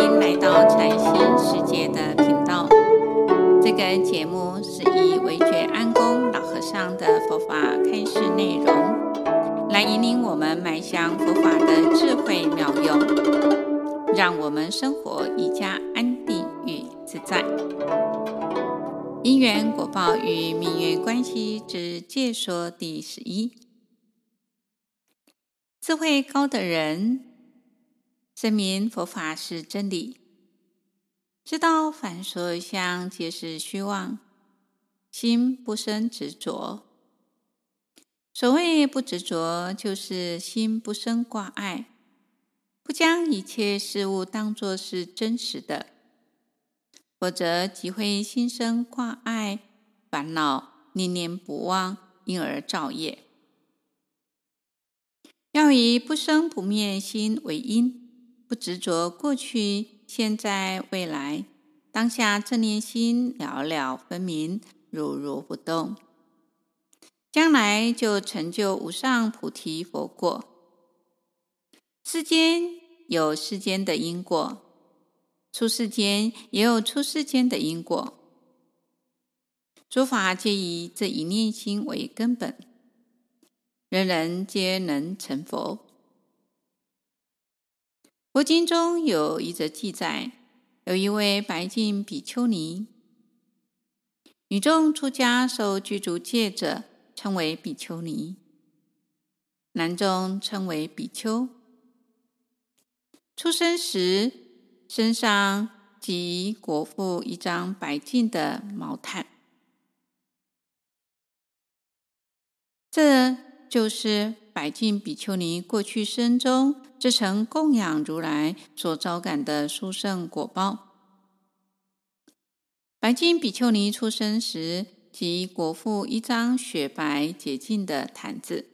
欢迎来到禅心世界的频道。这个节目是以惟觉安公老和尚的佛法开示内容，来引领我们迈向佛法的智慧妙用，让我们生活愈加安定与自在。因缘果报与命运关系之介说第十一。智慧高的人，证明佛法是真理，知道凡所有相皆是虚妄，心不生执着。所谓不执着，就是心不生挂碍，不将一切事物当作是真实的。否则即会心生挂碍、烦恼，念念不忘，因而造业。要以不生不灭心为因，不执着过去、现在、未来，当下正念心了了分明，如如不动，将来就成就无上菩提佛果。世间有世间的因果。出世间也有出世间的因果，诸法皆以这一念心为根本，人人皆能成佛。佛经中有一则记载，有一位白净比丘尼，女众出家受具足戒者称为比丘尼，男众称为比丘。出生时，身上即裹覆一张白净的毛毯，这就是白净比丘尼过去生中至诚供养如来所招感的殊胜果报。白净比丘尼出生时即裹覆一张雪白洁净的毯子，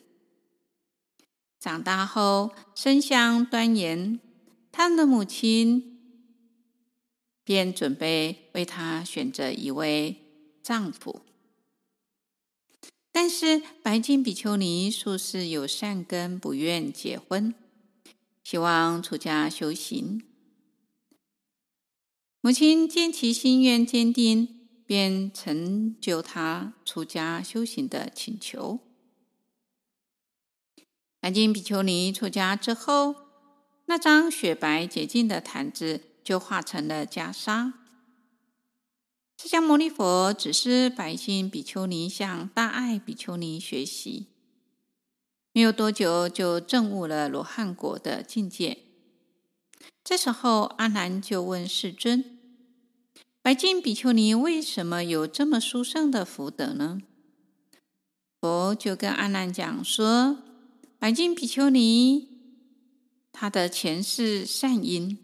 长大后身相端严，他的母亲。便准备为他选择一位丈夫，但是白净比丘尼素世有善根，不愿结婚，希望出家修行。母亲见其心愿坚定，便成就他出家修行的请求。白净比丘尼出家之后，那张雪白洁净的毯子。就化成了袈裟。释迦牟尼佛指示白净比丘尼向大爱比丘尼学习，没有多久就证悟了罗汉果的境界。这时候，阿难就问世尊：“白净比丘尼为什么有这么殊胜的福德呢？”佛就跟阿难讲说：“白净比丘尼，他的前世善因。”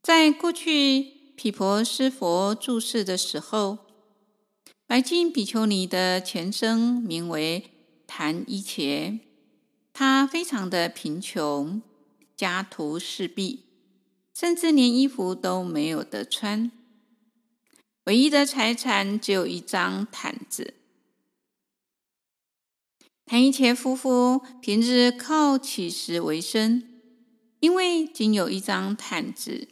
在过去，毗婆尸佛住世的时候，白净比丘尼的前生名为昙伊伽，他非常的贫穷，家徒四壁，甚至连衣服都没有得穿，唯一的财产只有一张毯子。昙伊伽夫妇平日靠乞食为生，因为仅有一张毯子。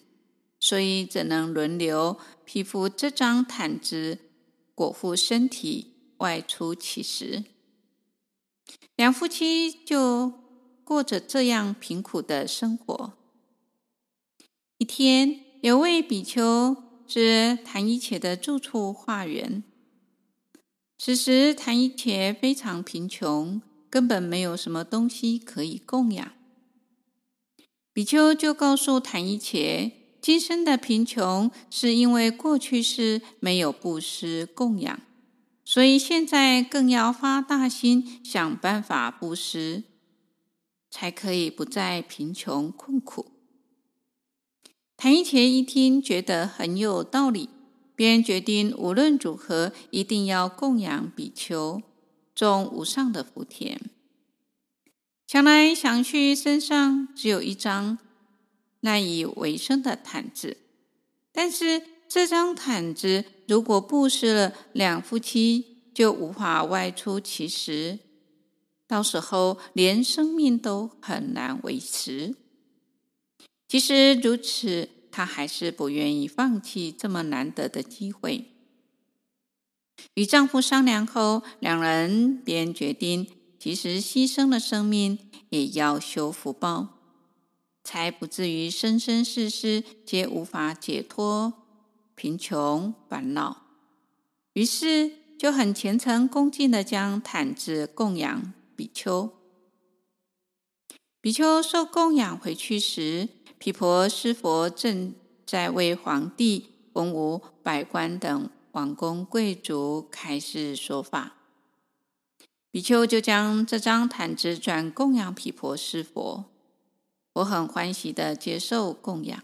所以只能轮流披覆这张毯子，裹覆身体，外出乞食。两夫妻就过着这样贫苦的生活。一天，有位比丘至昙伊伽的住处化缘。此时，昙伊伽非常贫穷，根本没有什么东西可以供养。比丘就告诉昙伊伽。今生的贫穷是因为过去世没有布施供养，所以现在更要发大心，想办法布施，才可以不再贫穷困苦。昙伊伽一听，觉得很有道理，便决定无论如何一定要供养比丘，种无上的福田。想来想去，身上只有一张。赖以为生的毯子，但是这张毯子如果布施了，两夫妻就无法外出乞食，到时候连生命都很难维持。即使如此，他还是不愿意放弃这么难得的机会。与丈夫商量后，两人便决定，即使牺牲了生命，也要修福报，才不至于生生世世皆无法解脱贫穷烦恼。于是，就很虔诚恭敬地将毯子供养比丘。比丘受供养回去时，毗婆尸佛正在为皇帝、文武百官等王公贵族开示说法。比丘就将这张毯子转供养毗婆尸佛，我很欢喜的接受供养。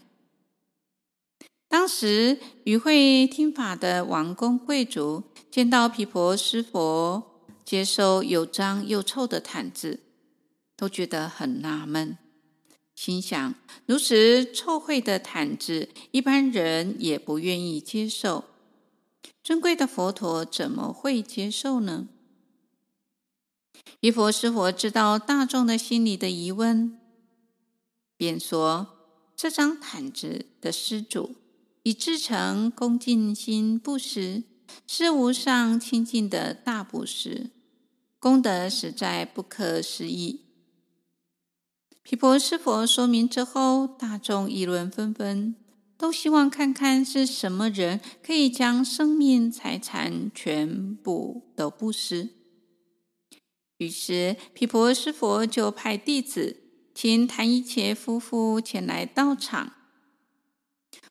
当时与会听法的王公贵族见到毗婆尸佛接受又脏又臭的毯子，都觉得很纳闷，心想：如此臭秽的毯子，一般人也不愿意接受，尊贵的佛陀怎么会接受呢？毗婆尸佛知道大众的心里的疑问，便说：这张毯子的施主以至诚恭敬心布施，是无上清净的大布施，功德实在不可思议。毗婆尸佛说明之后，大众议论纷纷，都希望看看是什么人可以将生命财产全部都布施。于是，毗婆尸佛就派弟子请昙衣伽夫妇前来到场。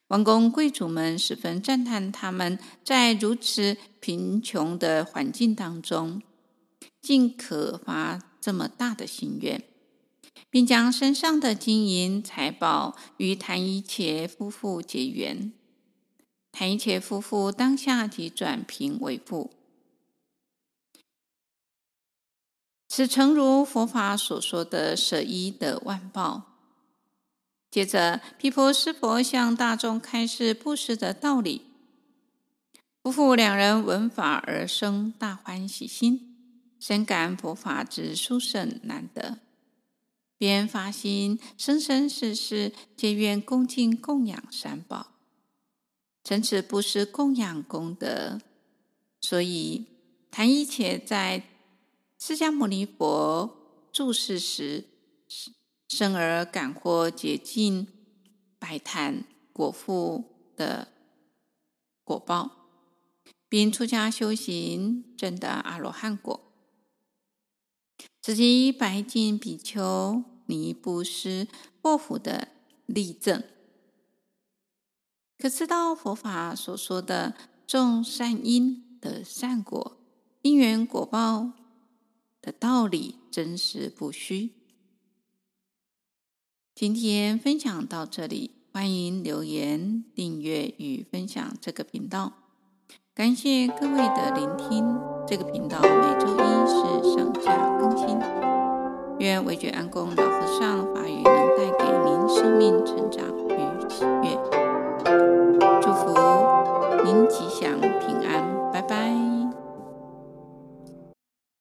王公贵族们十分赞叹他们在如此贫穷的环境当中，竟可发这么大的心愿。并将身上的金银财宝与昙衣伽夫妇结缘，昙衣伽夫妇当下即转贫为富。此诚如佛法所说的舍一得万报。接着，毗婆尸佛向大众开示布施的道理。夫妇两人闻法而生大欢喜心，深感佛法之殊胜难得。便发心，生生世世皆愿恭敬供养三宝，成此布施供养功德。所以，昙衣伽在释迦牟尼佛住世时，生而感获洁净白檀果腹的果报，并出家修行，证得阿罗汉果。此即白净比丘尼布施过福的例证，可知道佛法所说的种善因得善果，因缘果报的道理真实不虚。今天分享到这里欢迎留言订阅与分享这个频道。感谢各位的聆听这个频道每周一是上架更新。愿韦爵安公老和尚法语能带给您生命成长与喜悦。祝福您吉祥平安拜拜。